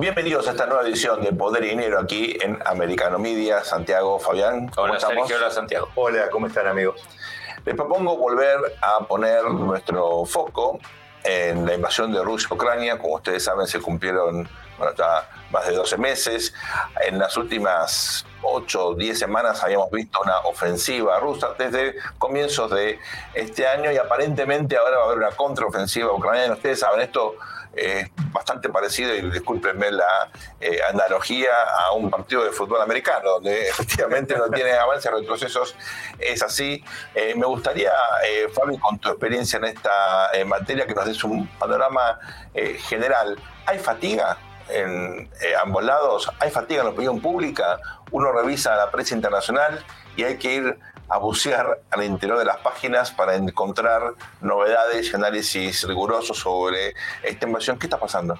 Bienvenidos a esta nueva edición de Poder y Dinero aquí en Americano Media. Santiago, Fabián. ¿cómo hola estamos? Sergio, hola Santiago. Hola, ¿cómo están amigos? Les propongo volver a poner nuestro foco en la invasión de Rusia a Ucrania. Como ustedes saben, se cumplieron bueno, ya más de 12 meses. En las últimas 8 o 10 semanas habíamos visto una ofensiva rusa desde comienzos de este año y aparentemente ahora va a haber una contraofensiva ucraniana. Ustedes saben, esto es bastante parecido, y discúlpenme la eh, analogía, a un partido de fútbol americano, donde efectivamente no tiene avances, retrocesos, es así. Eh, me gustaría, eh, Fabi, con tu experiencia en esta materia, que nos des un panorama general. ¿Hay fatiga? en ambos lados, hay fatiga en la opinión pública, uno revisa la prensa internacional y hay que ir a bucear al interior de las páginas para encontrar novedades y análisis rigurosos sobre esta invasión. ¿Qué está pasando?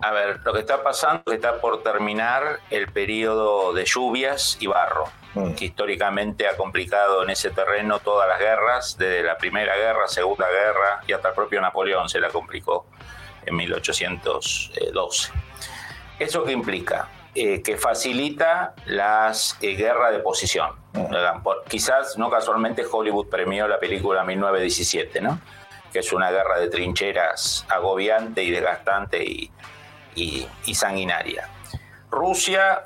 A ver, lo que está pasando es que está por terminar el periodo de lluvias y barro, mm. que históricamente ha complicado en ese terreno todas las guerras, desde la Primera Guerra, Segunda Guerra y hasta el propio Napoleón se la complicó en 1812. ¿Eso qué implica? Eh, que facilita las eh, guerras de posición. quizás, no casualmente, Hollywood premió la película 1917, ¿no? que es una guerra de trincheras agobiante y desgastante y, y, sanguinaria. Rusia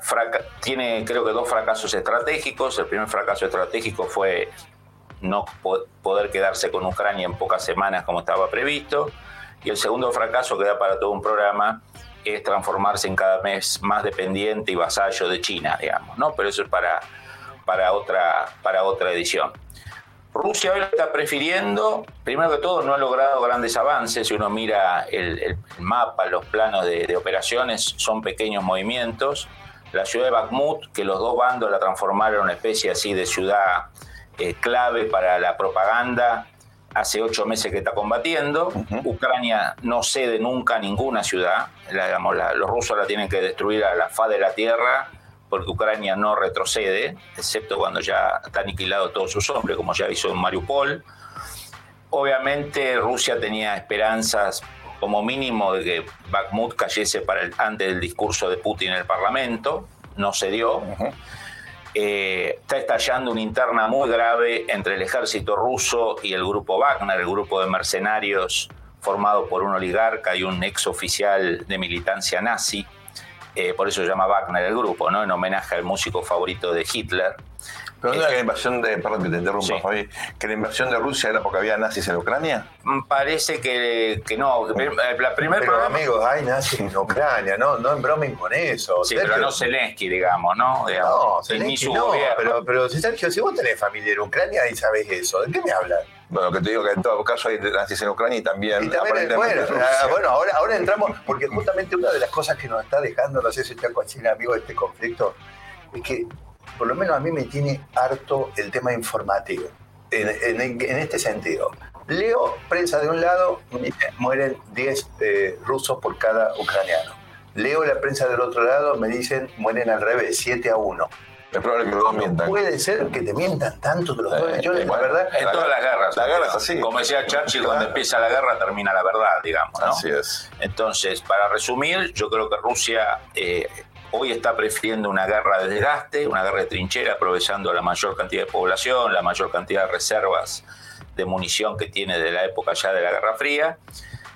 tiene creo que dos fracasos estratégicos. El primer fracaso estratégico fue no poder quedarse con Ucrania en pocas semanas como estaba previsto. Y el segundo fracaso que da para todo un programa es transformarse en cada mes más dependiente y vasallo de China, digamos, ¿no? Pero eso es para, para, otra, para otra edición. Rusia hoy está prefiriendo, primero que todo no ha logrado grandes avances, si uno mira el, mapa, los planos de, operaciones, son pequeños movimientos. La ciudad de Bakhmut, que los dos bandos la transformaron en una especie así de ciudad eh, clave para la propaganda, hace ocho meses que está combatiendo. Ucrania no cede nunca ninguna ciudad. los rusos la tienen que destruir a la faz de la tierra porque Ucrania no retrocede, excepto cuando ya está aniquilado todos sus hombres, como ya hizo en Mariupol. Obviamente Rusia tenía esperanzas como mínimo de que Bakhmut cayese para el, antes del discurso de Putin en el Parlamento, no se dio. Eh, está estallando una interna muy grave entre el ejército ruso y el grupo Wagner, el grupo de mercenarios formado por un oligarca y un ex oficial de militancia nazi. Eh, por eso se llama Wagner el grupo, ¿no? en homenaje al músico favorito de Hitler. ¿Pero no era que la invasión de, perdón que te interrumpa, Fabi, que la invasión de Rusia era porque había nazis en Ucrania? Mm, parece que, que no. La primer pero amigos, hay nazis en Ucrania, no, no bromen con eso. Sí, pero no Zelensky, digamos, ¿no? no, Zelensky no, pero, pero Sergio, si vos tenés familia en Ucrania y sabés eso, ¿de qué me hablas? Bueno, que te digo que en todo caso hay nazis en Ucrania y también. Y también bueno, ah, bueno, ahora, ahora entramos, porque justamente una de las cosas que nos está dejando, no sé si está con amigo de este conflicto, es que por lo menos a mí me tiene harto el tema informativo. En, este sentido, leo prensa de un lado, mueren 10 eh, rusos por cada ucraniano. Leo la prensa del otro lado, me dicen mueren al revés, 7 a 1. Es probable que los dos mientan. Puede ser que te mientan tanto que los dos. Eh, Yo, la verdad. En todas las guerras. La guerra es así. Como decía Churchill, cuando empieza la guerra termina la verdad, digamos. ¿no? Así es. Entonces, para resumir, yo creo que Rusia eh, hoy está prefiriendo una guerra de desgaste, una guerra de trinchera, aprovechando la mayor cantidad de población, la mayor cantidad de reservas de munición que tiene de la época ya de la Guerra Fría.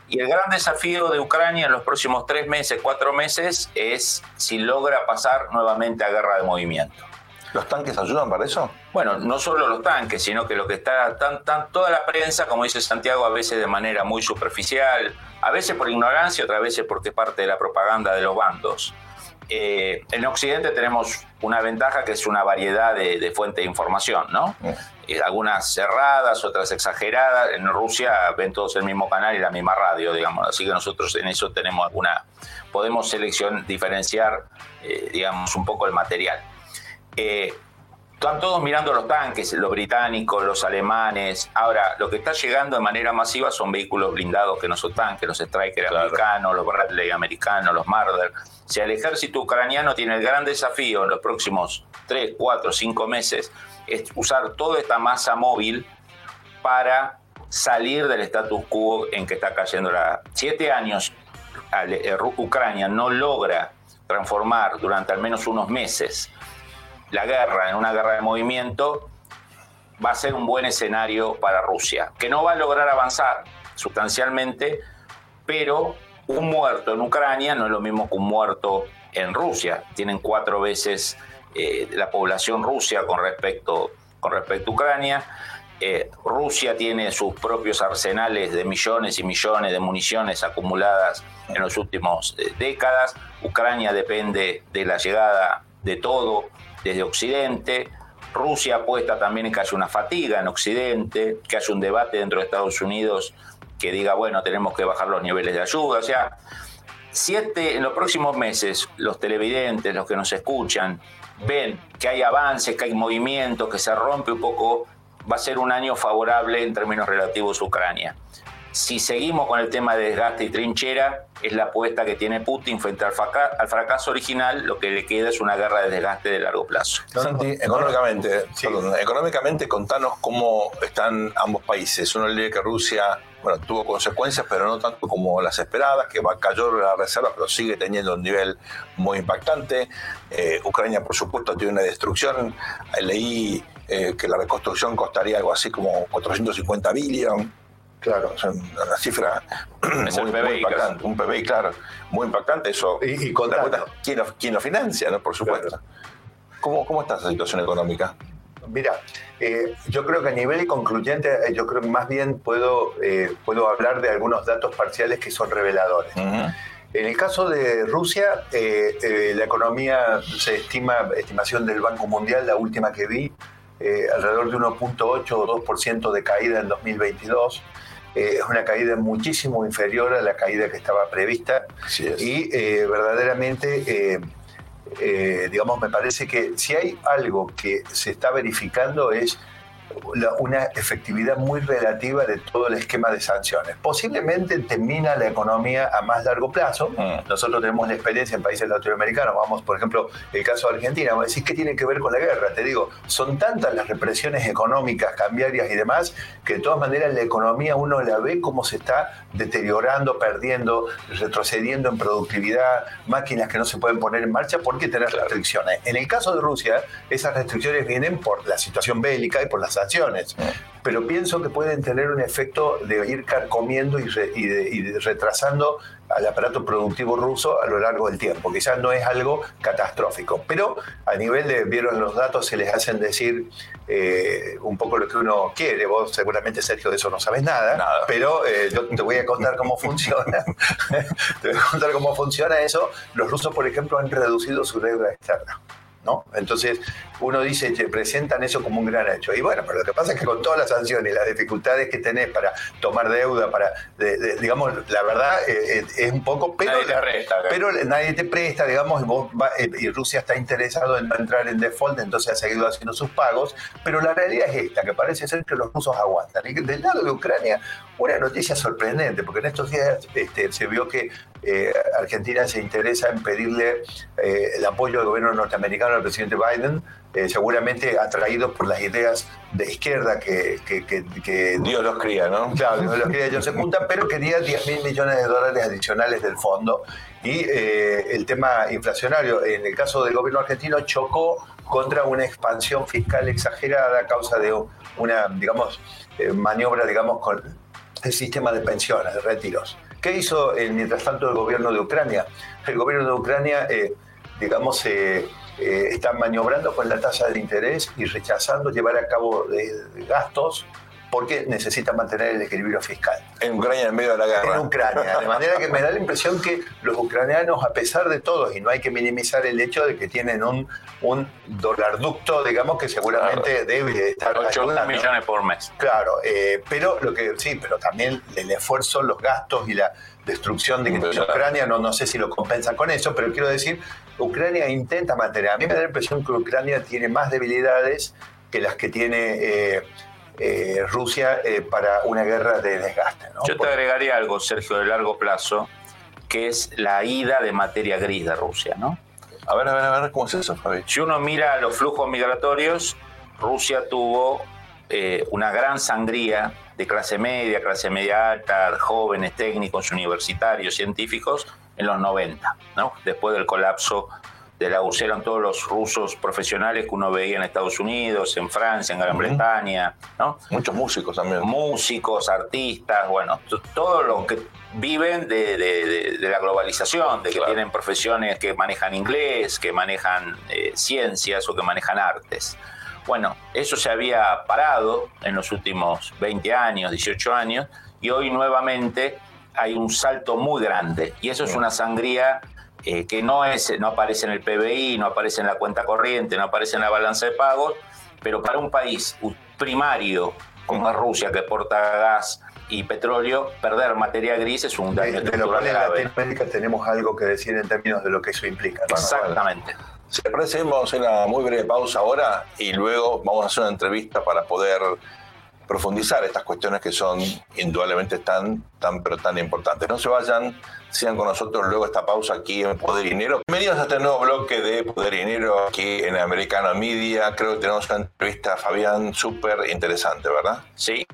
Y el gran desafío de Ucrania en los próximos tres meses, cuatro meses, es si logra pasar nuevamente a guerra de movimiento. ¿Los tanques ayudan para eso? Bueno, no solo los tanques, sino que lo que está tan, tan, toda la prensa, como dice Santiago, a veces de manera muy superficial, a veces por ignorancia, otras veces porque es parte de la propaganda de los bandos. Eh, en Occidente tenemos una ventaja que es una variedad de, fuentes de información, ¿no? Eh, algunas cerradas, otras exageradas. En Rusia ven todos el mismo canal y la misma radio, digamos. Así que nosotros en eso tenemos alguna, podemos seleccionar, diferenciar, eh, digamos, un poco el material. Están todos mirando los tanques, los británicos, los alemanes. Ahora, lo que está llegando de manera masiva son vehículos blindados que no son tanques, los Striker americanos, los Bradley americanos, los Marder si el ejército ucraniano tiene el gran desafío en los próximos 3, 4, 5 meses, es usar toda esta masa móvil para salir del status quo en que está cayendo la... Siete años Ucrania no logra transformar durante al menos unos meses la guerra en una guerra de movimiento, va a ser un buen escenario para Rusia, que no va a lograr avanzar sustancialmente, pero un muerto en Ucrania no es lo mismo que un muerto en Rusia. Tienen cuatro veces eh, la población rusia con respecto, con respecto a Ucrania. Eh, Rusia tiene sus propios arsenales de millones y millones de municiones acumuladas en las últimas eh, décadas. Ucrania depende de la llegada de todo desde Occidente. Rusia apuesta también en que haya una fatiga en Occidente, que haya un debate dentro de Estados Unidos que diga, bueno, tenemos que bajar los niveles de ayuda. O sea, si este, en los próximos meses los televidentes, los que nos escuchan, ven que hay avances, que hay movimientos, que se rompe un poco, va a ser un año favorable en términos relativos a Ucrania. Si seguimos con el tema de desgaste y trinchera, es la apuesta que tiene Putin frente al, fracaso original, lo que le queda es una guerra de desgaste de largo plazo. Santi, económicamente, económicamente contanos cómo están ambos países. Uno lee que Rusia bueno, tuvo consecuencias, pero no tanto como las esperadas, que cayó la reserva, pero sigue teniendo un nivel muy impactante. Eh, Ucrania, por supuesto, tiene una destrucción. Leí eh, que la reconstrucción costaría algo así como 450 billones Claro, es una cifra muy, impactante. Un PBI, claro, muy impactante. Eso, y, y ¿quién, lo, financia, ¿no? por supuesto. ¿Cómo, ¿Cómo está esa situación económica? Mira, eh, yo creo que a nivel concluyente, eh, yo creo que más bien puedo, eh, puedo hablar de algunos datos parciales que son reveladores. En el caso de Rusia, la economía se estima, estimación del Banco Mundial, la última que vi, alrededor de 1.8 o 2% de caída en 2022. Es una caída muchísimo inferior a la caída que estaba prevista. Y verdaderamente eh, digamos, me parece que si hay algo que se está verificando es una efectividad muy relativa de todo el esquema de sanciones. Posiblemente termina la economía a más largo plazo. Mm. Nosotros tenemos la experiencia en países latinoamericanos. Vamos, por ejemplo, el caso de Argentina. Vamos a decir, ¿qué tiene que ver con la guerra? Te digo, son tantas las represiones económicas, cambiarias y demás, que de todas maneras la economía uno la ve como se está deteriorando, perdiendo, retrocediendo en productividad, máquinas que no se pueden poner en marcha porque tener restricciones. En el caso de Rusia, esas restricciones vienen por la situación bélica y por las pero pienso que pueden tener un efecto de ir carcomiendo y, y, retrasando al aparato productivo ruso a lo largo del tiempo. Quizás no es algo catastrófico, pero a nivel de, vieron los datos, se les hacen decir eh, un poco lo que uno quiere. Vos seguramente, Sergio, de eso no sabes nada, nada. pero eh, yo te voy a contar cómo funciona. te voy a contar cómo funciona eso. Los rusos, por ejemplo, han reducido su deuda externa. ¿No? Entonces uno dice, te presentan eso como un gran hecho. Y bueno, pero lo que pasa es que con todas las sanciones y las dificultades que tenés para tomar deuda, para, digamos, la verdad eh, eh, es un poco... Pero, nadie te presta. Pero nadie te presta, digamos, y, vos eh, y Rusia está interesado en no entrar en default, entonces ha seguido haciendo sus pagos. Pero la realidad es esta, que parece ser que los rusos aguantan. Y del lado de Ucrania, una noticia sorprendente, porque en estos días este, se vio que Argentina se interesa en pedirle el apoyo del gobierno norteamericano al presidente Biden eh, seguramente atraídos por las ideas de izquierda que, Dios los cría, ¿no? Claro, Dios los cría, ellos se juntan, pero quería 10 mil millones de dólares adicionales del fondo. Y eh, el tema inflacionario, en el caso del gobierno argentino, chocó contra una expansión fiscal exagerada a causa de una, digamos, eh, maniobra, digamos, con el sistema de pensiones, de retiros. ¿Qué hizo, mientras tanto, el gobierno de Ucrania? El gobierno de Ucrania, digamos, eh, están maniobrando con la tasa de interés y rechazando llevar a cabo gastos porque necesitan mantener el equilibrio fiscal. En Ucrania, en medio de la guerra. En Ucrania. De manera que me da la impresión que los ucranianos, a pesar de todo, y no hay que minimizar el hecho de que tienen un, un dolarducto, digamos, que seguramente debe estar... 8 millones por mes. Claro, eh, pero lo que sí, pero también el esfuerzo, los gastos y la destrucción de, Ucrania, no, no sé si lo compensan con eso, pero quiero decir, Ucrania intenta mantener. A mí me da la impresión que Ucrania tiene más debilidades que las que tiene eh, eh, Rusia eh, para una guerra de desgaste. Yo te agregaría algo, Sergio, de largo plazo, que es la ida de materia gris de Rusia, ¿no? A ver, a ver, a ver, ¿cómo es eso, Fabi? Si uno mira los flujos migratorios, Rusia tuvo una gran sangría de clase media, clase media alta, jóvenes, técnicos, universitarios, científicos, en los 90, ¿no? después del colapso la URSS. Eran todos los rusos profesionales que uno veía en Estados Unidos, en Francia, en Gran Bretaña. ¿no? Muchos músicos también. Músicos, artistas, bueno, todo lo que viven de, la globalización, de que tienen profesiones que manejan inglés, que manejan eh, ciencias o que manejan artes. Bueno, eso se había parado en los últimos 20 años, 18 años, y hoy nuevamente hay un salto muy grande. Y eso es una sangría eh, que no, es, no aparece en el PBI, no aparece en la cuenta corriente, no aparece en la balanza de pagos, pero para un país primario como Rusia, que exporta gas y petróleo, perder materia gris es un daño de, lo en Latinoamérica tenemos algo que decir en términos de lo que eso implica. Exactamente. Se parece, vamos a hacer una muy breve pausa ahora y luego vamos a hacer una entrevista para poder profundizar estas cuestiones que son indudablemente tan, tan, pero tan importantes. No se vayan, sigan con nosotros luego esta pausa aquí en Poder y Dinero. Bienvenidos a este nuevo bloque de Poder y Dinero aquí en Americano Media. Creo que tenemos una entrevista Fabián súper interesante, ¿verdad? Sí.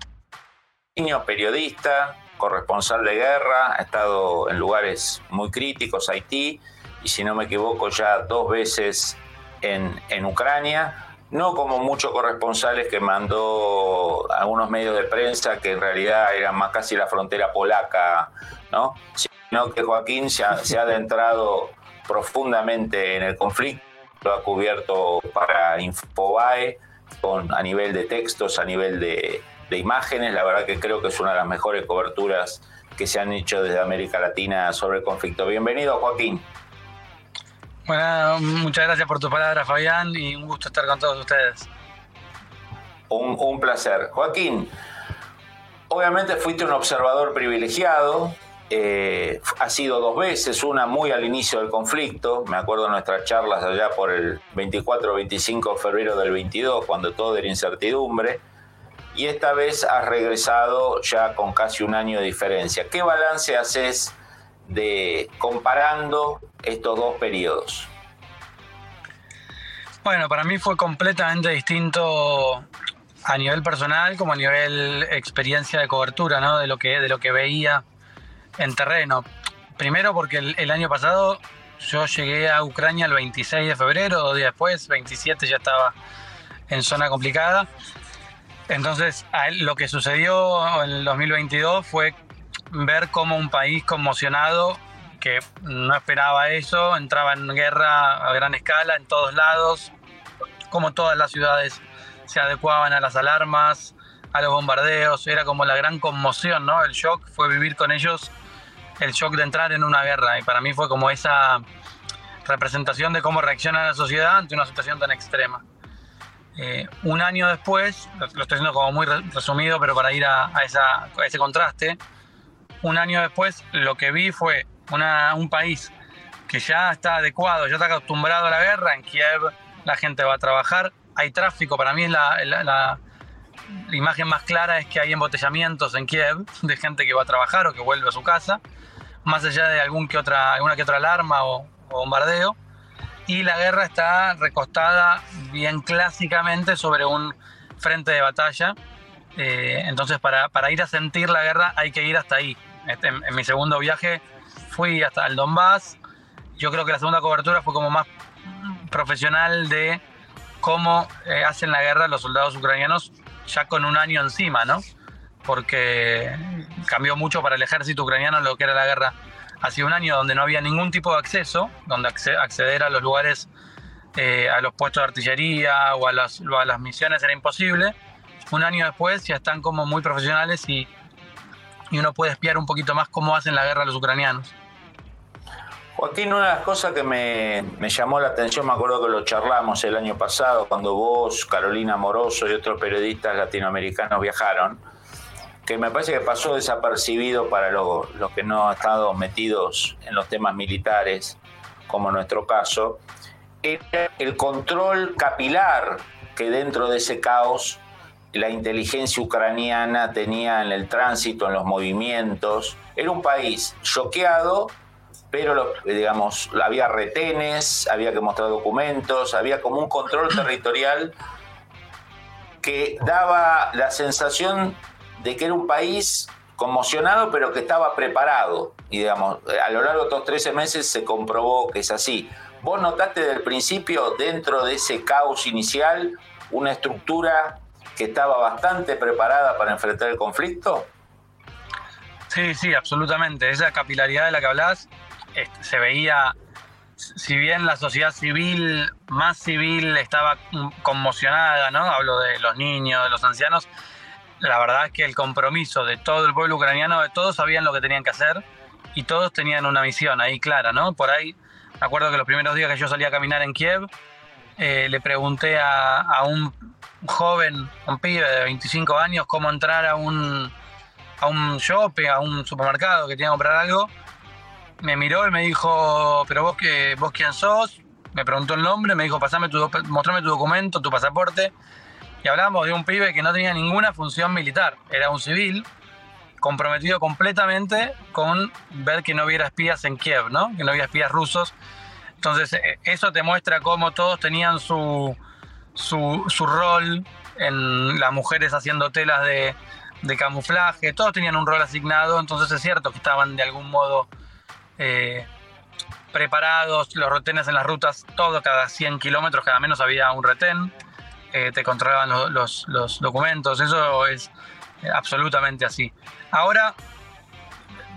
Niño periodista, corresponsal de guerra, ha estado en lugares muy críticos, Haití, y si no me equivoco ya dos veces en, en Ucrania no como muchos corresponsales que mandó algunos medios de prensa que en realidad eran más casi la frontera polaca, ¿no? sino que Joaquín se ha, adentrado profundamente en el conflicto, lo ha cubierto para Infobae con, a nivel de textos, a nivel de, de imágenes, la verdad que creo que es una de las mejores coberturas que se han hecho desde América Latina sobre el conflicto. Bienvenido, Joaquín. Bueno, muchas gracias por tu palabra, Fabián, y un gusto estar con todos ustedes. Un, placer. Joaquín, obviamente fuiste un observador privilegiado, eh, ha sido dos veces, una muy al inicio del conflicto, me acuerdo de nuestras charlas allá por el 24 o 25 de febrero del 22, cuando todo era incertidumbre, y esta vez has regresado ya con casi un año de diferencia. ¿Qué balance haces de comparando estos dos periodos? Bueno, para mí fue completamente distinto a nivel personal como a nivel experiencia de cobertura, ¿no? De lo que, de lo que veía en terreno. Primero porque el, año pasado yo llegué a Ucrania el 26 de febrero, dos días después, 27 ya estaba en zona complicada. Entonces, lo que sucedió en el 2022 fue ver cómo un país conmocionado que no esperaba eso, entraba en guerra a gran escala en todos lados, como todas las ciudades se adecuaban a las alarmas, a los bombardeos, era como la gran conmoción, ¿no? El shock fue vivir con ellos el shock de entrar en una guerra y para mí fue como esa representación de cómo reacciona la sociedad ante una situación tan extrema. Eh, un año después, lo estoy haciendo como muy resumido, pero para ir a, a ese contraste, un año después lo que vi fue un país que ya está adecuado, ya está acostumbrado a la guerra. En Kiev la gente va a trabajar, hay tráfico. Para mí es la, la, imagen más clara es que hay embotellamientos en Kiev de gente que va a trabajar o que vuelve a su casa, más allá de algún que otra, alguna que otra alarma o, bombardeo. Y la guerra está recostada bien clásicamente sobre un frente de batalla. Eh, entonces, para, para ir a sentir la guerra hay que ir hasta ahí. Este, en, mi segundo viaje fui hasta el Donbass. Yo creo que la segunda cobertura fue como más profesional de cómo eh, hacen la guerra los soldados ucranianos ya con un año encima, ¿no? Porque cambió mucho para el ejército ucraniano lo que era la guerra hace un año donde no había ningún tipo de acceso, donde acceder a los lugares, eh, a los puestos de artillería o a las, a las misiones era imposible. Un año después ya están como muy profesionales y y uno puede espiar un poquito más cómo hacen la guerra los ucranianos. Joaquín, una de las cosas que me, llamó la atención, me acuerdo que lo charlamos el año pasado, cuando vos, Carolina Moroso y otros periodistas latinoamericanos viajaron, que me parece que pasó desapercibido para los, que no han estado metidos en los temas militares, como nuestro caso, era el control capilar que dentro de ese caos la inteligencia ucraniana tenía en el tránsito, en los movimientos. Era un país choqueado, pero digamos, había retenes, había que mostrar documentos, había como un control territorial que daba la sensación de que era un país conmocionado, pero que estaba preparado. Y digamos, a lo largo de estos 13 meses se comprobó que es así. ¿Vos notaste desde el principio, dentro de ese caos inicial, una estructura que estaba bastante preparada para enfrentar el conflicto? Sí, sí, absolutamente. Esa capilaridad de la que hablas se veía, si bien la sociedad civil, más civil, estaba conmocionada, ¿no? Hablo de los niños, de los ancianos. La verdad es que el compromiso de todo el pueblo ucraniano, de todos sabían lo que tenían que hacer y todos tenían una misión ahí clara, ¿no? Por ahí, me acuerdo que los primeros días que yo salía a caminar en Kiev, eh, le pregunté a un joven, un pibe de 25 años, cómo entrar a un, a un shopping, a un supermercado que tenía que comprar algo. Me miró y me dijo, pero vos, que, vos quién sos? Me preguntó el nombre, me dijo, pasame tu, mostrame tu documento, tu pasaporte. Y hablamos de un pibe que no tenía ninguna función militar, era un civil, comprometido completamente con ver que no hubiera espías en Kiev, ¿no? Que no había espías rusos. Entonces, e, eso te muestra cómo todos tenían su, su, su rol en las mujeres haciendo telas de, de, camuflaje, todos tenían un rol asignado, entonces es cierto que estaban de algún modo eh, preparados, los retenes en las rutas, todo cada 100 kilómetros, cada menos había un retén, eh, te controlaban los, los, documentos, eso es absolutamente así. Ahora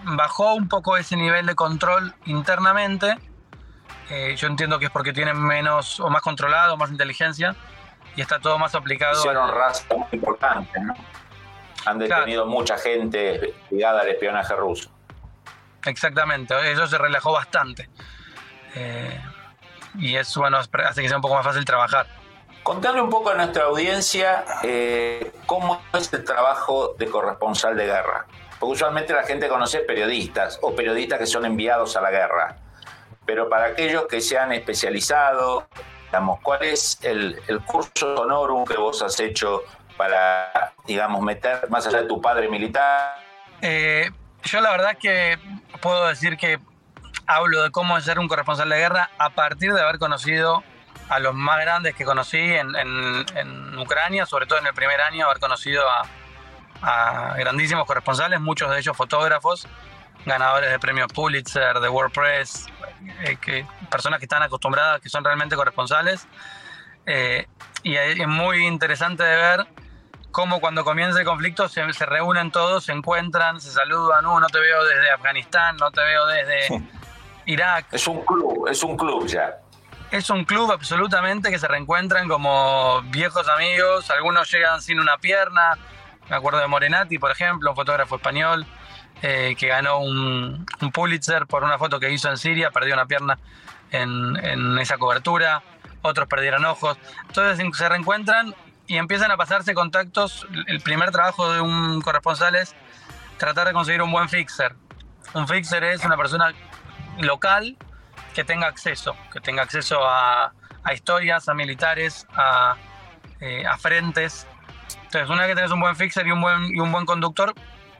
bajó un poco ese nivel de control internamente, yo entiendo que es porque tienen menos o más controlado, más inteligencia, y está todo más aplicado. Hicieron razas muy importantes, ¿no? Han detenido mucha gente ligada al espionaje ruso. Exactamente, eso se relajó bastante. Eh, y eso bueno, hace que sea un poco más fácil trabajar. Contarle un poco a nuestra audiencia eh, cómo es el trabajo de corresponsal de guerra. Porque usualmente la gente conoce periodistas o periodistas que son enviados a la guerra. Pero para aquellos que se han especializado, digamos, ¿cuál es el, curso honorum que vos has hecho para, digamos, meter más allá de tu padre militar? Eh, yo la verdad que puedo decir que hablo de cómo ser un corresponsal de guerra a partir de haber conocido a los más grandes que conocí en, Ucrania, sobre todo en el primer año, haber conocido a grandísimos corresponsales, muchos de ellos fotógrafos, ganadores de premios Pulitzer, de WordPress, eh, que, personas que están acostumbradas, que son realmente corresponsales. Eh, y es muy interesante de ver cómo cuando comienza el conflicto se, se, reúnen todos, se encuentran, se saludan, uh, no te veo desde Afganistán, no te veo desde Irak. Es un club, es un club ya. Es un club absolutamente que se reencuentran como viejos amigos, algunos llegan sin una pierna, me acuerdo de Morenati, por ejemplo, un fotógrafo español, eh, que ganó un, Pulitzer por una foto que hizo en Siria, perdió una pierna en, esa cobertura, otros perdieron ojos. Entonces se reencuentran y empiezan a pasarse contactos. El primer trabajo de un corresponsal es tratar de conseguir un buen fixer. Un fixer es una persona local que tenga acceso, que tenga acceso a, historias, a militares, a, eh, a, frentes. Entonces, una vez que tenés un buen fixer y un buen conductor,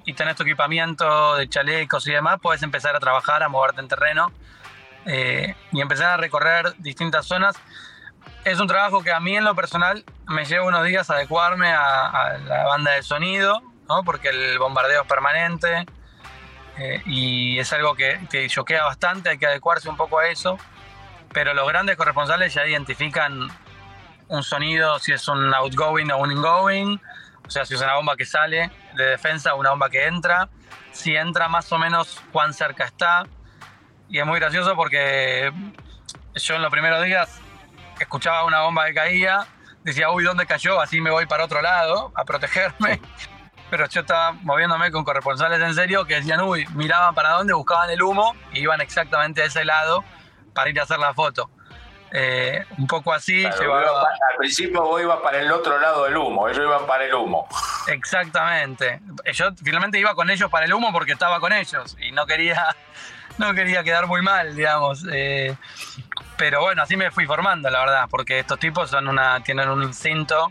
y tenés tu equipamiento de chalecos y demás, puedes empezar a trabajar, a moverte en terreno eh, y empezar a recorrer distintas zonas. Es un trabajo que a mí en lo personal me lleva unos días a adecuarme a, la banda de sonido, ¿no? porque el bombardeo es permanente eh, y es algo que, que choquea bastante, hay que adecuarse un poco a eso, pero los grandes corresponsales ya identifican un sonido, si es un outgoing o un ingoing, o sea, si es una bomba que sale de defensa o una bomba que entra, si entra más o menos cuán cerca está. Y es muy gracioso porque yo en los primeros días escuchaba una bomba que caía, decía, uy, ¿dónde cayó? Así me voy para otro lado a protegerme. Pero yo estaba moviéndome con corresponsales en serio que decían, uy, miraban para dónde, buscaban el humo y iban exactamente a ese lado para ir a hacer la foto. Eh, un poco así. al principio vos ibas para el otro lado del humo, ellos iban para el humo. Exactamente. Yo finalmente iba con ellos para el humo porque estaba con ellos y no quería, no quería quedar muy mal, digamos. Eh, pero bueno, así me fui formando, la verdad, porque estos tipos son una, tienen un instinto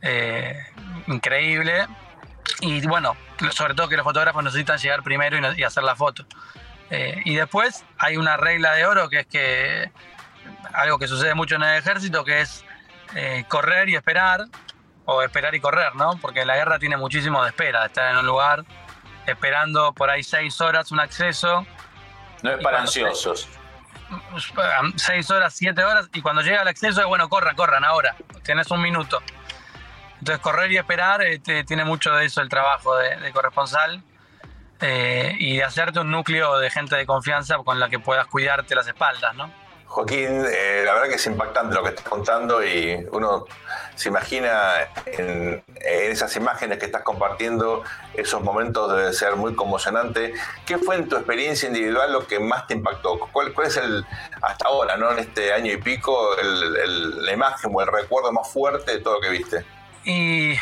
eh, increíble y bueno, sobre todo que los fotógrafos necesitan llegar primero y, hacer la foto. y después hay una regla de oro que es que algo que sucede mucho en el ejército, que es eh, correr y esperar, o esperar y correr, ¿no? Porque la guerra tiene muchísimo de espera, de estar en un lugar esperando por ahí seis horas un acceso. No es para ansiosos. Seis horas, siete horas, y cuando llega el acceso es bueno, corran, corran ahora, tienes un minuto. Entonces correr y esperar este, tiene mucho de eso el trabajo de, corresponsal eh, y de hacerte un núcleo de gente de confianza con la que puedas cuidarte las espaldas, ¿no? Joaquín, eh, la verdad que es impactante lo que estás contando y uno se imagina en, esas imágenes que estás compartiendo, esos momentos debe ser muy conmocionante. ¿Qué fue en tu experiencia individual lo que más te impactó? ¿Cuál, es el, hasta ahora, ¿no? en este año y pico, la imagen o el recuerdo más fuerte de todo lo que viste? Y eh,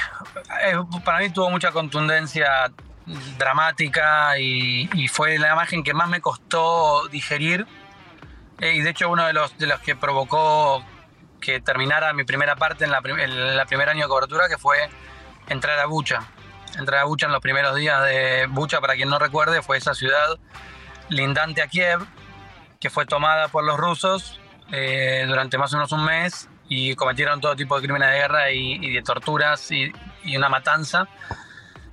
para mí tuvo mucha contundencia dramática y, fue la imagen que más me costó digerir y de hecho uno de los, de los que provocó que terminara mi primera parte en la, primer año de cobertura, que fue entrar a Bucha. Entrar a Bucha en los primeros días de Bucha, para quien no recuerde, fue esa ciudad lindante a Kiev, que fue tomada por los rusos eh, durante más o menos un mes y cometieron todo tipo de crímenes de guerra y, de torturas y, y una matanza.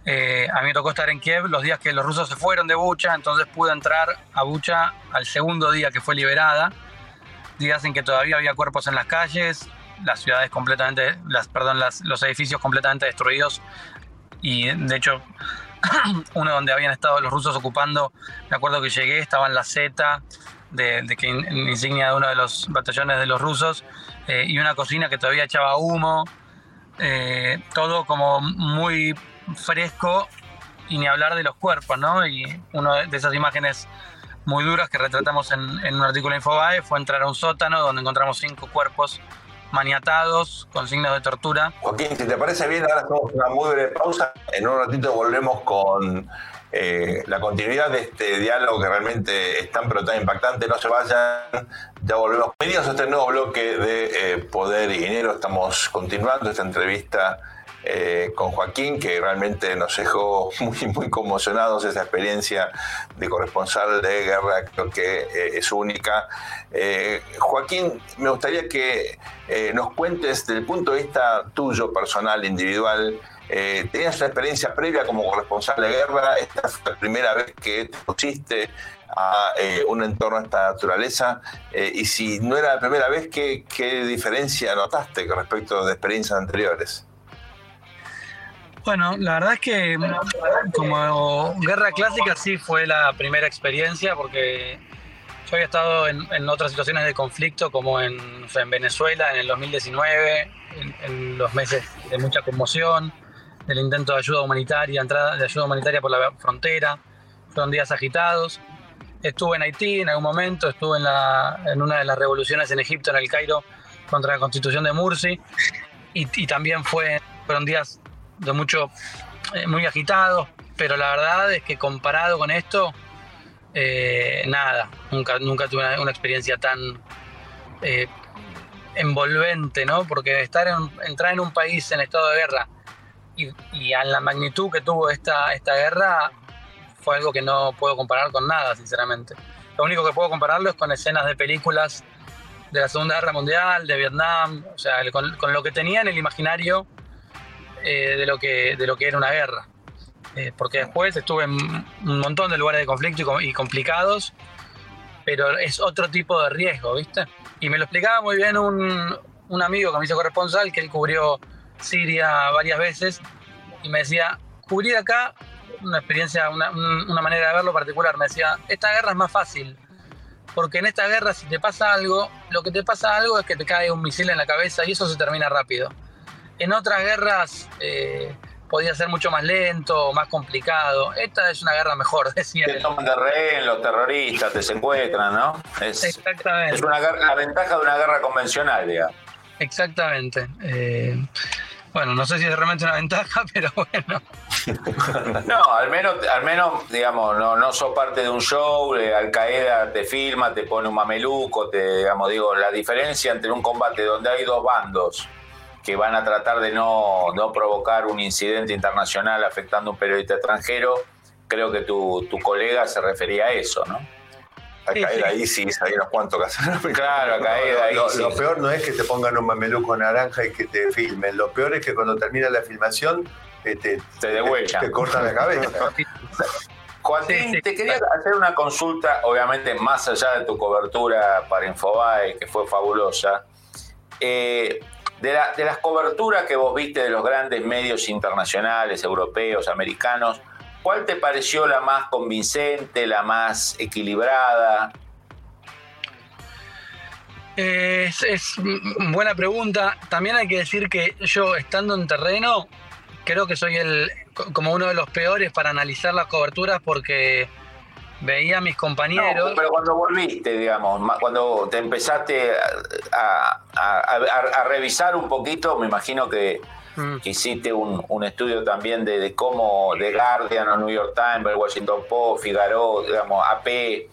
Eh, a mí me tocó estar en Kiev los días que los rusos se fueron de Bucha, entonces pude entrar a Bucha al segundo día que fue liberada, días en que todavía había cuerpos en las calles, las ciudades completamente, las, perdón, los edificios completamente destruidos y de hecho uno donde habían estado los rusos ocupando, me acuerdo que llegué, estaba en la Z de, que insignia de uno de los batallones de los rusos eh, y una cocina que todavía echaba humo, eh, todo como muy fresco y ni hablar de los cuerpos, ¿no? Y una de esas imágenes muy duras que retratamos en, un artículo de Infobae fue entrar a un sótano donde encontramos cinco cuerpos maniatados con signos de tortura. Joaquín, si te parece bien, ahora hacemos una muy breve pausa. En un ratito volvemos con eh, la continuidad de este diálogo que realmente es tan pero tan impactante. No se vayan, ya volvemos. Bienvenidos a este nuevo bloque de eh, Poder y Dinero. Estamos continuando esta entrevista eh, con Joaquín, que realmente nos dejó muy, muy conmocionados esa experiencia de corresponsal de guerra, creo que eh, es única. Eh, Joaquín, me gustaría que nos cuentes desde el punto de vista tuyo, personal, individual, ¿Tenías una experiencia previa como corresponsal de guerra? ¿Esta fue la primera vez que te pusiste a un entorno de esta naturaleza? y si no era la primera vez, ¿qué, diferencia notaste con respecto de experiencias anteriores? Bueno, la verdad es que como guerra clásica sí fue la primera experiencia porque yo había estado en, otras situaciones de conflicto como en, en Venezuela en el 2019, en, los meses de mucha conmoción, del intento de ayuda humanitaria, entrada de ayuda humanitaria por la frontera, fueron días agitados. Estuve en Haití en algún momento, estuve en, en una de las revoluciones en Egipto, en el Cairo, contra la constitución de Mursi, y, y también fue, fueron días de mucho, eh, muy agitado, pero la verdad es que comparado con esto, eh, nada, nunca, nunca tuve una, experiencia tan eh, envolvente, ¿no? Porque estar en, entrar en un país en estado de guerra y, y, a la magnitud que tuvo esta, esta guerra fue algo que no puedo comparar con nada, sinceramente. Lo único que puedo compararlo es con escenas de películas de la Segunda Guerra Mundial, de Vietnam, o sea, con, con lo que tenía en el imaginario eh, de, lo que, de lo que era una guerra. Eh, porque después estuve en un montón de lugares de conflicto y, complicados, pero es otro tipo de riesgo, ¿viste? Y me lo explicaba muy bien un, un amigo que me hizo corresponsal, que él cubrió Siria varias veces, y me decía, cubrir acá, una experiencia, una, una manera de verlo particular, me decía, esta guerra es más fácil, porque en esta guerra si te pasa algo, lo que te pasa algo es que te cae un misil en la cabeza y eso se termina rápido en otras guerras eh, podía ser mucho más lento, más complicado. Esta es una guerra mejor, decía. Te toman de rehén los terroristas, te secuestran, ¿no? Es, Exactamente. Es una, la ventaja de una guerra convencional, digamos. Exactamente. Eh, bueno, no sé si es realmente una ventaja, pero bueno. no, al menos, al menos digamos, no, no sos parte de un show, eh, Al Qaeda te filma, te pone un mameluco, te, digamos, digo, la diferencia entre un combate donde hay dos bandos que van a tratar de no, provocar un incidente internacional afectando a un periodista extranjero, creo que tu, colega se refería a eso, ¿no? A caer ahí sí, hay unos cuantos Claro, a caer ahí. Lo, lo, peor no es que te pongan un mameluco naranja y que te filmen. Lo peor es que cuando termina la filmación te, te, te, te cortan la cabeza. Joaquín, te quería hacer una consulta, obviamente más allá de tu cobertura para Infobae, que fue fabulosa. Eh, de, las coberturas que vos viste de los grandes medios internacionales, europeos, americanos, ¿cuál te pareció la más convincente, la más equilibrada? Es, es, buena pregunta. También hay que decir que yo, estando en terreno, creo que soy el como uno de los peores para analizar las coberturas porque veía a mis compañeros. pero cuando volviste, digamos, cuando te empezaste a, revisar un poquito, me imagino que, mm. hiciste un, estudio también de, cómo The Guardian, o New York Times, el Washington Post, Figaro, digamos, AP,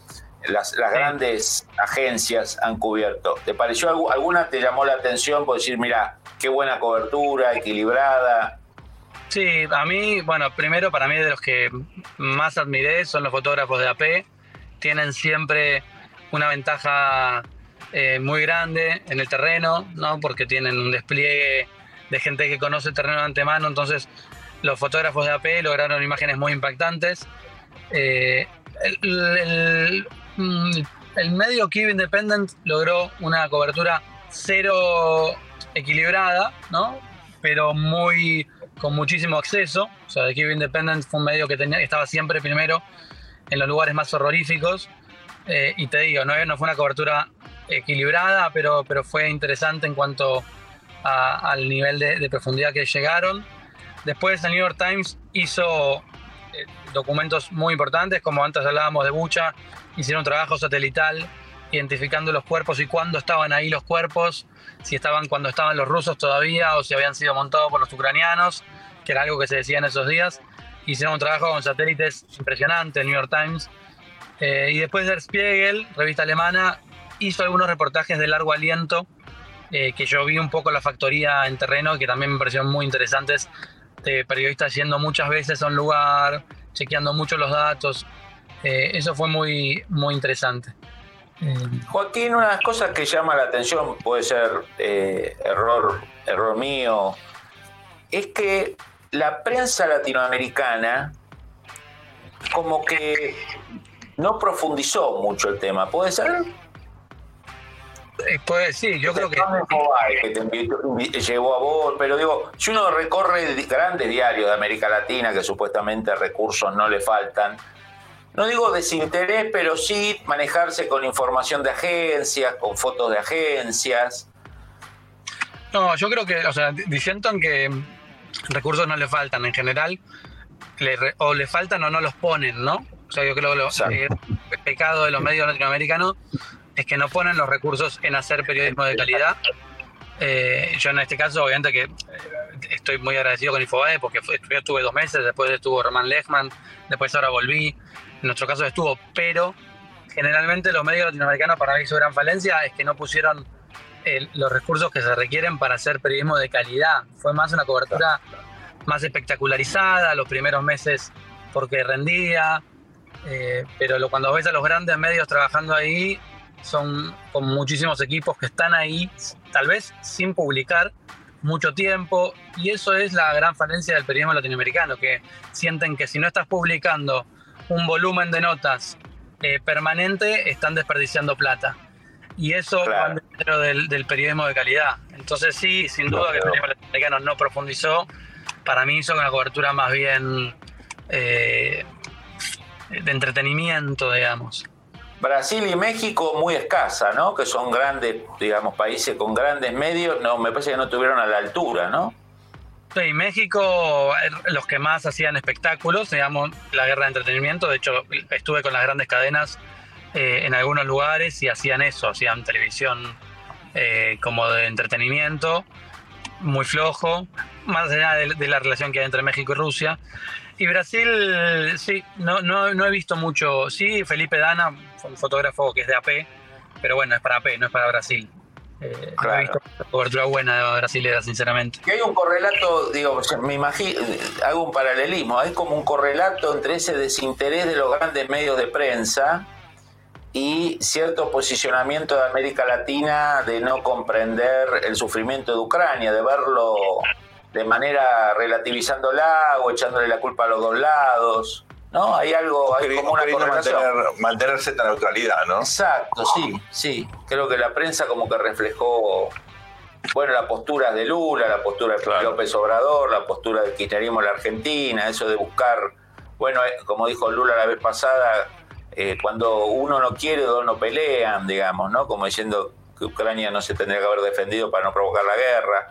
las, grandes agencias han cubierto. ¿Te pareció alguna te llamó la atención por decir, mira, qué buena cobertura, equilibrada? Sí, a mí, bueno, primero para mí de los que más admiré son los fotógrafos de AP. Tienen siempre una ventaja eh, muy grande en el terreno, ¿no? Porque tienen un despliegue de gente que conoce el terreno de antemano, entonces los fotógrafos de AP lograron imágenes muy impactantes. Eh, el, medio Kiev Independent logró una cobertura cero equilibrada, ¿no? Pero muy con muchísimo acceso. O sea, el Kiev Independent fue un medio que tenía, estaba siempre primero en los lugares más horroríficos. Eh, y te digo, no, no, fue una cobertura equilibrada, pero, pero fue interesante en cuanto al nivel de, profundidad que llegaron. Después el New York Times hizo eh, documentos muy importantes, como antes hablábamos de Bucha, hicieron un trabajo satelital identificando los cuerpos y cuándo estaban ahí los cuerpos, si estaban cuando estaban los rusos todavía o si habían sido montados por los ucranianos, que era algo que se decía en esos días. Hicieron un trabajo con satélites impresionante, el New York Times. Eh, y después Der Spiegel, revista alemana, hizo algunos reportajes de largo aliento, eh, que yo vi un poco la factoría en terreno, que también me parecieron muy interesantes, de periodistas yendo muchas veces a un lugar, chequeando mucho los datos, eh, eso fue muy, muy interesante. Eh, Joaquín, una de las cosas que llama la atención, puede ser eh, error, error mío, es que la prensa latinoamericana como que no profundizó mucho el tema, ¿puede ser? Pues sí, yo creo que. que te llevó a vos, pero digo, si uno recorre grandes diarios de América Latina que supuestamente recursos no le faltan, no digo desinterés, pero sí manejarse con información de agencias, con fotos de agencias. No, yo creo que, o sea, diciendo que recursos no le faltan en general, o le faltan o no los ponen, ¿no? O sea, yo creo que el pecado de los medios latinoamericanos es que no ponen los recursos en hacer periodismo de calidad. Eh, yo en este caso, obviamente que eh, estoy muy agradecido con Infobae porque yo estuve dos meses, después estuvo Román Lechman, después ahora volví en nuestro caso estuvo, pero generalmente los medios latinoamericanos para mí su gran falencia es que no pusieron los recursos que se requieren para hacer periodismo de calidad. Fue más una cobertura más espectacularizada los primeros meses porque rendía, eh, pero cuando ves a los grandes medios trabajando ahí, son con muchísimos equipos que están ahí, tal vez sin publicar mucho tiempo, y eso es la gran falencia del periodismo latinoamericano, que sienten que si no estás publicando un volumen de notas eh, permanente, están desperdiciando plata. Y eso va dentro del, periodismo de calidad. Entonces sí, sin duda que el periodismo latinoamericano no profundizó. Para mí hizo una cobertura más bien eh, de entretenimiento, digamos. Brasil y México muy escasa, ¿no? Que son grandes, digamos, países con grandes medios. No, me parece que no tuvieron a la altura, ¿no? Sí, México, eh, los que más hacían espectáculos, digamos, la guerra de entretenimiento. De hecho, estuve con las grandes cadenas eh, en algunos lugares y hacían eso, hacían televisión eh, como de entretenimiento, muy flojo, más allá de, la relación que hay entre México y Rusia. Y Brasil, sí, no, no, no he visto mucho. Sí, Felipe Dana, un fotógrafo que es de AP, pero bueno, es para AP, no es para Brasil. Eh, he visto cobertura buena de brasilera, sinceramente. hay un correlato, digo, me imagino, hago un paralelismo, hay como un correlato entre ese desinterés de los grandes medios de prensa y cierto posicionamiento de América Latina de no comprender el sufrimiento de Ucrania, de verlo de manera relativizándola o echándole la culpa a los dos lados. ¿no? Hay algo, hay como una correlación. Mantener, cierta neutralidad, ¿no? Exacto, sí, sí. Creo que la prensa como que reflejó, bueno, la postura de Lula, la postura de López Obrador, la postura del kirchnerismo en la Argentina, eso de buscar, bueno, eh, como dijo Lula la vez pasada, eh, cuando uno no quiere, dos no pelean, digamos, ¿no? Como diciendo que Ucrania no se tendría que haber defendido para no provocar la guerra.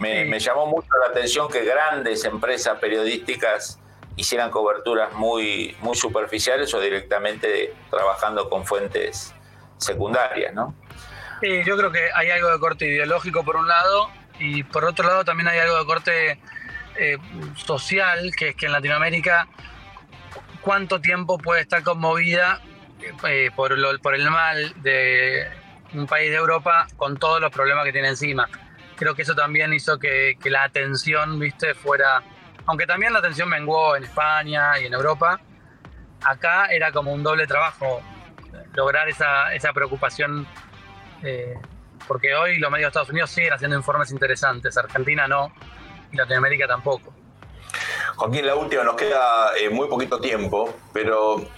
Me, me llamó mucho la atención que grandes empresas periodísticas hicieran coberturas muy, muy superficiales o directamente trabajando con fuentes secundarias, ¿no? Sí, yo creo que hay algo de corte ideológico por un lado y por otro lado también hay algo de corte eh, social, que es que en Latinoamérica cuánto tiempo puede estar conmovida eh, por, por el mal de un país de Europa con todos los problemas que tiene encima. Creo que eso también hizo que, la atención, viste, fuera aunque también la atención menguó en España y en Europa, acá era como un doble trabajo lograr esa, esa preocupación, eh, porque hoy los medios de Estados Unidos siguen haciendo informes interesantes, Argentina no, y Latinoamérica tampoco. Joaquín, la última, nos queda eh, muy poquito tiempo, pero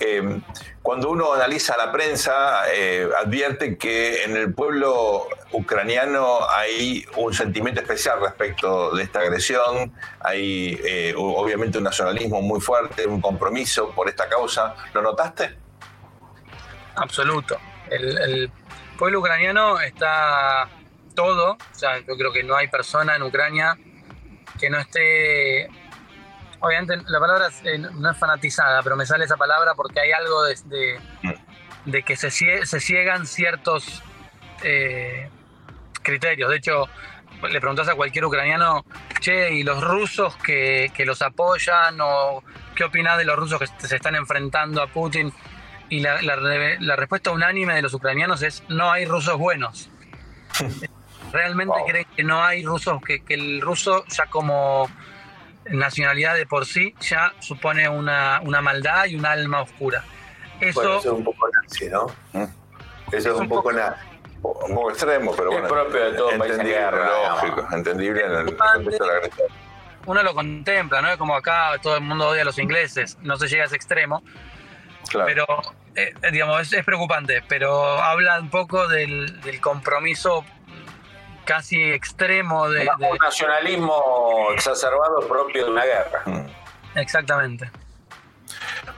eh, cuando uno analiza la prensa, eh, advierte que en el pueblo ucraniano hay un sentimiento especial respecto de esta agresión, hay eh, obviamente un nacionalismo muy fuerte, un compromiso por esta causa. ¿Lo notaste? Absoluto. El, pueblo ucraniano está todo, o sea, yo creo que no hay persona en Ucrania que no esté obviamente la palabra eh, no es fanatizada, pero me sale esa palabra porque hay algo de, de, que se, se ciegan ciertos eh, criterios. De hecho, le preguntas a cualquier ucraniano, che, ¿y los rusos que, los apoyan? ¿O qué opinas de los rusos que se están enfrentando a Putin? Y la, la, respuesta unánime de los ucranianos es, no hay rusos buenos. Realmente creen que no hay rusos, que, que el ruso ya como nacionalidad de por sí ya supone una, maldad y un alma oscura. Eso, es un poco nazi, ¿no? Mm. Eso es, un, poco, nazi. Un poco extremo, pero bueno. Es propio de todo entendible, lógico, entendible en el Uno lo contempla, ¿no? Es como acá todo el mundo odia a los ingleses, no se llega a ese extremo. Claro. Pero, eh, digamos, es, preocupante, pero habla un poco del, del compromiso casi extremo de, Un nacionalismo exacerbado propio de una guerra. Mm. Exactamente.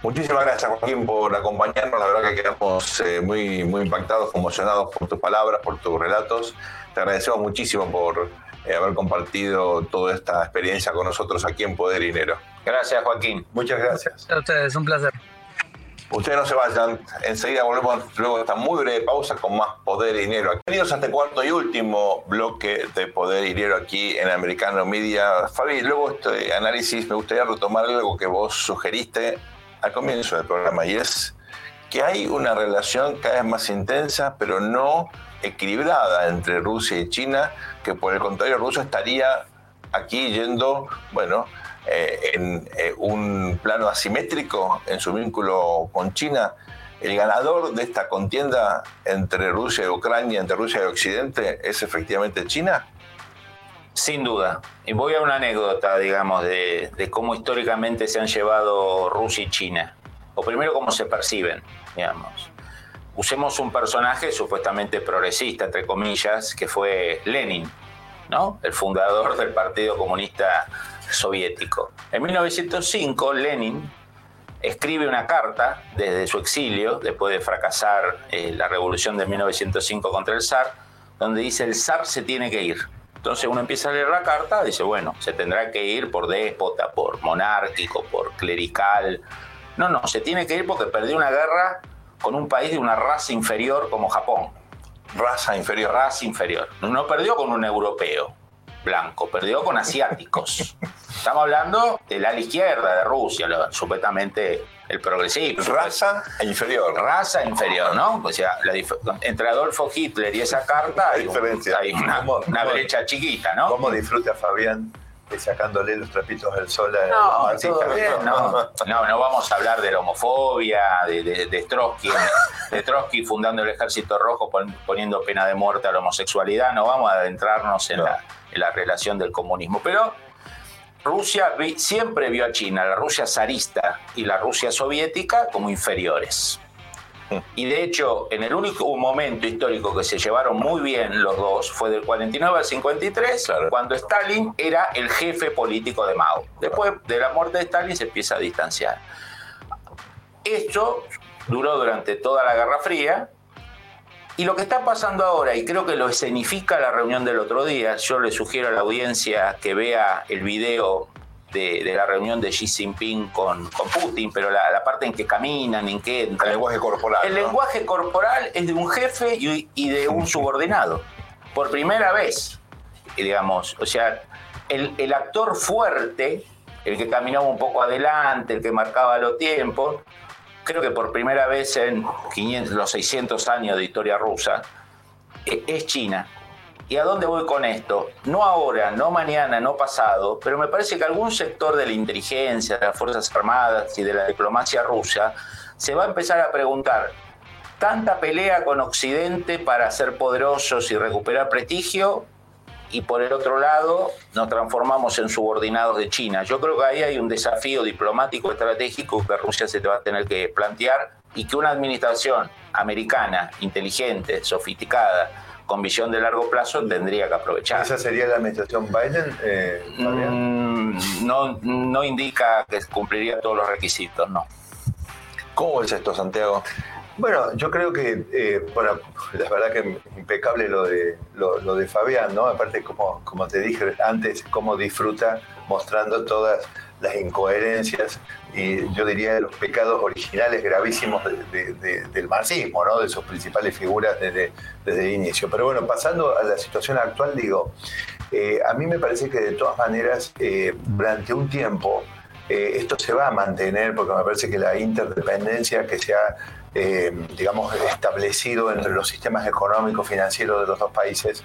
Muchísimas gracias, Joaquín, por acompañarnos. La verdad que quedamos eh, muy, muy impactados, conmocionados por tus palabras, por tus relatos. Te agradecemos muchísimo por eh, haber compartido toda esta experiencia con nosotros aquí en Poder y Dinero. Gracias, Joaquín. Muchas gracias. A ustedes, un placer. Ustedes no se vayan, enseguida volvemos luego de esta muy breve pausa con más Poder y Dinero. Bienvenidos a este cuarto y último bloque de Poder y Dinero aquí en Americano Media. Fabi, luego este análisis me gustaría retomar algo que vos sugeriste al comienzo del programa y es que hay una relación cada vez más intensa, pero no equilibrada entre Rusia y China, que por el contrario Rusia estaría aquí yendo, bueno, eh, en eh, un plano asimétrico en su vínculo con China. El ganador de esta contienda entre Rusia y Ucrania, entre Rusia y Occidente, es efectivamente China. Sin duda. Y voy a una anécdota, digamos, de, cómo históricamente se han llevado Rusia y China. O primero, cómo se perciben, digamos. Usemos un personaje supuestamente progresista, entre comillas, que fue Lenin, ¿no? El fundador del Partido Comunista soviético. En 1905, Lenin escribe una carta desde su exilio, después de fracasar eh, la revolución de 1905 contra el zar, donde dice el zar se tiene que ir. Entonces uno empieza a leer la carta, dice, bueno, se tendrá que ir por déspota, por monárquico, por clerical. No, no, se tiene que ir porque perdió una guerra con un país de una raza inferior como Japón. Raza inferior. Raza inferior. No perdió con un europeo blanco, perdió con asiáticos. Estamos hablando del ala izquierda de Rusia, supuestamente el progresismo. Raza inferior. Raza inferior, ¿no? O sea, entre Adolfo Hitler y esa carta hay, hay una, brecha chiquita, ¿no? ¿Cómo disfruta Fabián sacándole los trapitos del sol a no, no, no, no, vamos a hablar de la homofobia, de, de, Trotsky, de Trotsky fundando el Ejército Rojo poniendo pena de muerte a la homosexualidad, no vamos a adentrarnos en, la, en la relación del comunismo. Pero Rusia siempre vio a China, la Rusia zarista y la Rusia soviética, como inferiores. Y de hecho, en el único momento histórico que se llevaron muy bien los dos fue del 49 al 53, cuando Stalin era el jefe político de Mao. Después de la muerte de Stalin se empieza a distanciar. Esto duró durante toda la Guerra Fría. Y lo que está pasando ahora, y creo que lo escenifica la reunión del otro día, yo le sugiero a la audiencia que vea el video de, la reunión de Xi Jinping con, con Putin, pero la, parte en que caminan, en que entran. El lenguaje corporal. El lenguaje corporal es de un jefe y, de un subordinado. Por primera vez, digamos. O sea, el, el actor fuerte, el que caminaba un poco adelante, el que marcaba los tiempos, creo que por primera vez en 500, los 600 años de historia rusa, e, es China. ¿Y a dónde voy con esto? No ahora, no mañana, no pasado, pero me parece que algún sector de la inteligencia, de las Fuerzas Armadas y de la diplomacia rusa se va a empezar a preguntar, ¿tanta pelea con Occidente para ser poderosos y recuperar prestigio? Y por el otro lado, nos transformamos en subordinados de China. Yo creo que ahí hay un desafío diplomático estratégico que Rusia se te va a tener que plantear y que una administración americana, inteligente, sofisticada, con visión de largo plazo tendría que aprovechar. ¿Esa sería la administración Biden? Eh, mm, no, no indica que cumpliría todos los requisitos, no. ¿Cómo es esto, Santiago? Bueno, yo creo que, eh, bueno, la verdad que impecable lo de, lo, de Fabián, ¿no? Aparte, como, como te dije antes, cómo disfruta mostrando todas las incoherencias y yo diría los pecados originales gravísimos del marxismo, ¿no? de sus principales figuras desde, desde el inicio. Pero bueno, pasando a la situación actual, digo, eh, a mí me parece que de todas maneras, eh, durante un tiempo, eh, esto se va a mantener porque me parece que la interdependencia que se ha, digamos, establecido entre los sistemas económicos, financieros de los dos países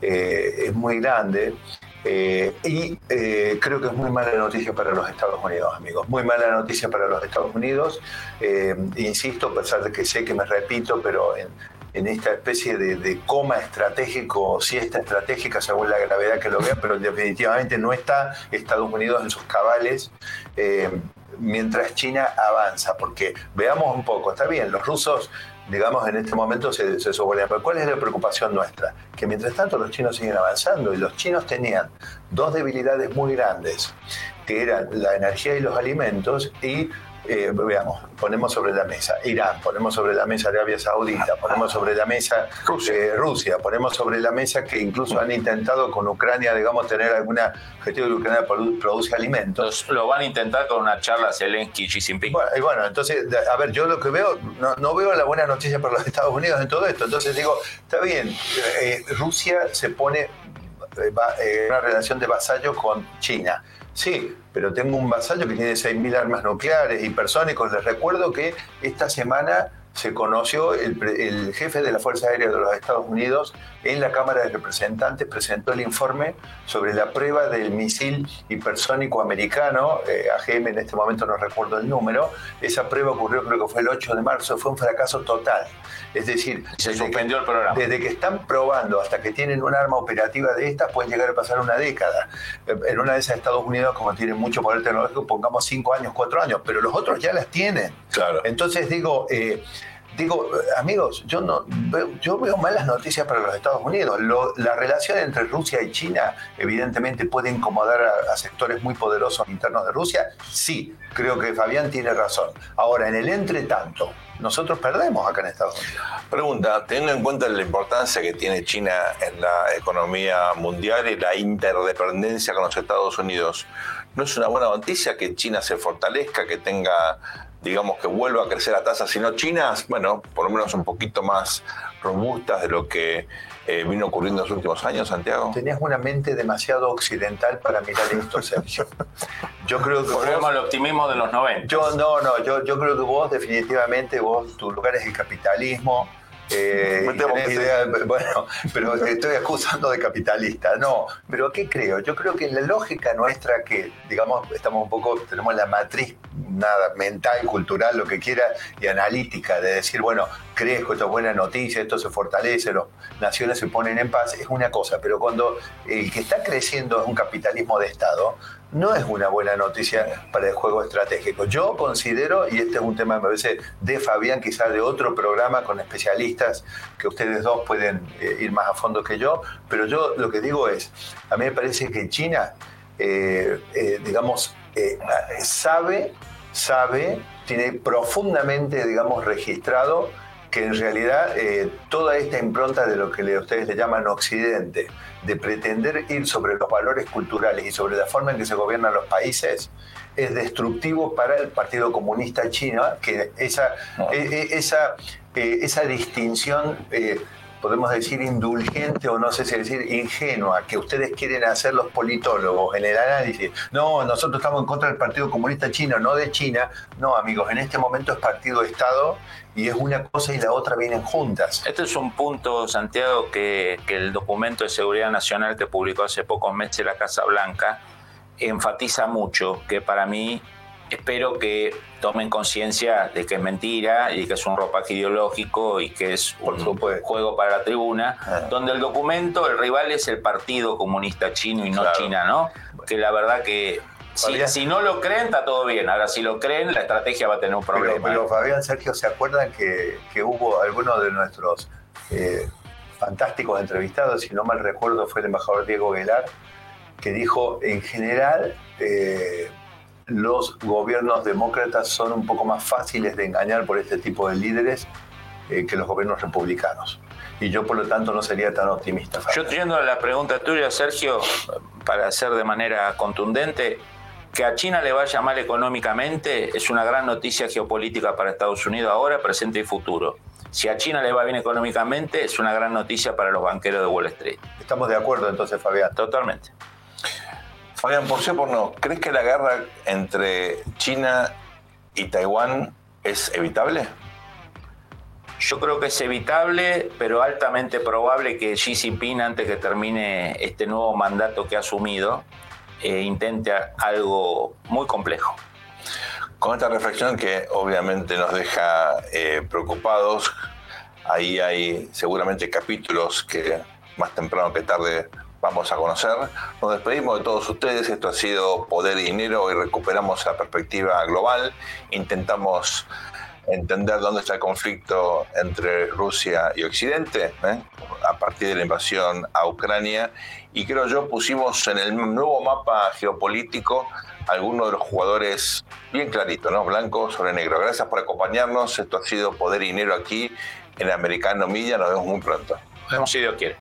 es muy grande. Eh, y eh, creo que es muy mala noticia para los Estados Unidos, amigos. Muy mala noticia para los Estados Unidos. Eh, insisto, a pesar de que sé que me repito, pero en, esta especie de, coma estratégico, siesta estratégica, según la gravedad que lo vea, pero definitivamente no está Estados Unidos en sus cabales. Mientras China avanza, porque veamos un poco, está bien, los rusos digamos, en este momento se, se Pero ¿cuál es la preocupación nuestra? Que mientras tanto los chinos siguen avanzando y los chinos tenían dos debilidades muy grandes, que eran la energía y los alimentos y eh, veamos, ponemos sobre la mesa Irán, ponemos sobre la mesa Arabia Saudita, ponemos sobre la mesa eh, Rusia. ponemos sobre la mesa que incluso han intentado con Ucrania, digamos, tener alguna objetivo de que Ucrania produce alimentos. lo van a intentar con una charla Zelensky y Xi Jinping. Bueno, y bueno, entonces, a ver, yo lo que veo, no, veo la buena noticia para los Estados Unidos en todo esto. Entonces digo, está bien, eh, Rusia se pone una relación de vasallo con China. Sí, pero tengo un vasallo que tiene 6.000 armas nucleares, hipersónicos. Les recuerdo que esta semana se conoció el, jefe de la Fuerza Aérea de los Estados Unidos en la Cámara de Representantes, presentó el informe sobre la prueba del misil hipersónico americano, eh, AGM en este momento no recuerdo el número, esa prueba ocurrió creo que fue el 8 de marzo, fue un fracaso total. Es decir, se suspendió el programa. Desde que están probando hasta que tienen un arma operativa de estas, pueden llegar a pasar una década. En una de esas Estados Unidos, como tienen mucho poder tecnológico, pongamos cinco años, cuatro años, pero los otros ya las tienen. Claro. Entonces digo, eh, digo, amigos, yo no yo veo malas noticias para los Estados Unidos. la relación entre Rusia y China, evidentemente, puede incomodar a, sectores muy poderosos internos de Rusia. Sí, creo que Fabián tiene razón. Ahora, en el entretanto, nosotros perdemos acá en Estados Unidos. Pregunta, teniendo en cuenta la importancia que tiene China en la economía mundial y la interdependencia con los Estados Unidos, ¿no es una buena noticia que China se fortalezca, que tenga digamos que vuelva a crecer a tasas, sino chinas, bueno, por lo menos un poquito más robustas de lo que eh, vino ocurriendo en los últimos años, Santiago? Tenías una mente demasiado occidental para mirar esto, Sergio. Yo creo que Volvemos al optimismo de los 90. Yo, no, no, yo, yo creo que vos definitivamente, vos, tu lugar es el capitalismo, eh, bueno, pero estoy acusando de capitalista. No, pero ¿qué creo? Yo creo que en la lógica nuestra, que digamos, estamos un poco, tenemos la matriz nada mental, cultural, lo que quiera, y analítica, de decir, bueno, crezco, esto es buena noticia, esto se fortalece, las naciones se ponen en paz, es una cosa, pero cuando el que está creciendo es un capitalismo de Estado, no es una buena noticia para el juego estratégico. Yo considero, y este es un tema, me parece, de Fabián, quizás de otro programa con especialistas, que ustedes dos pueden eh, ir más a fondo que yo, pero yo lo que digo es, a mí me parece que China, eh, eh, digamos, sabe, sabe, tiene profundamente, digamos, registrado que en realidad toda esta impronta de lo que ustedes le llaman Occidente, de pretender ir sobre los valores culturales y sobre la forma en que se gobiernan los países es destructivo para el Partido Comunista Chino, que esa, e, e, esa, eh, esa distinción, eh, podemos decir indulgente o no sé si decir ingenua, que ustedes quieren hacer los politólogos en el análisis. No, nosotros estamos en contra del Partido Comunista Chino, no de China. No, amigos, en este momento es Partido-Estado y es una cosa y la otra vienen juntas. Este es un punto, Santiago, que, el documento de seguridad nacional que publicó hace pocos meses la Casa Blanca enfatiza mucho, que para mí espero que tomen conciencia de que es mentira y que es un ropaje ideológico y que es un juego para la tribuna, donde el documento, el rival es el Partido Comunista Chino y no China, ¿no? Que la verdad que si, no lo creen, está todo bien. Ahora, si lo creen, la estrategia va a tener un problema. Pero, Fabián, Sergio, ¿se acuerdan que, hubo algunos de nuestros eh, fantásticos entrevistados, si no mal recuerdo, fue el embajador Diego Guelar, que dijo, en general, eh, los gobiernos demócratas son un poco más fáciles de engañar por este tipo de líderes eh, que los gobiernos republicanos y yo por lo tanto no sería tan optimista. Yo teniendo a la pregunta tuya, Sergio, para hacer de manera contundente, que a China le vaya mal económicamente es una gran noticia geopolítica para Estados Unidos ahora, presente y futuro. Si a China le va bien económicamente, es una gran noticia para los banqueros de Wall Street. Estamos de acuerdo entonces, Fabián. Totalmente. Fabián, por sí por no, ¿crees que la guerra entre China y Taiwán es evitable? Yo creo que es evitable, pero altamente probable que Xi Jinping, antes que termine este nuevo mandato que ha asumido, eh, intente algo muy complejo. Con esta reflexión que obviamente nos deja eh, preocupados, ahí hay seguramente capítulos que más temprano que tarde vamos a conocer. Nos despedimos de todos ustedes. Esto ha sido Poder y Dinero y recuperamos la perspectiva global. Intentamos entender dónde está el conflicto entre Rusia y Occidente, ¿eh? a partir de la invasión a Ucrania. Y creo yo pusimos en el nuevo mapa geopolítico algunos de los jugadores bien clarito, ¿no? Blanco sobre negro. Gracias por acompañarnos. Esto ha sido Poder y Dinero aquí en Americano Media. Nos vemos muy pronto. Nos vemos si Dios quiere.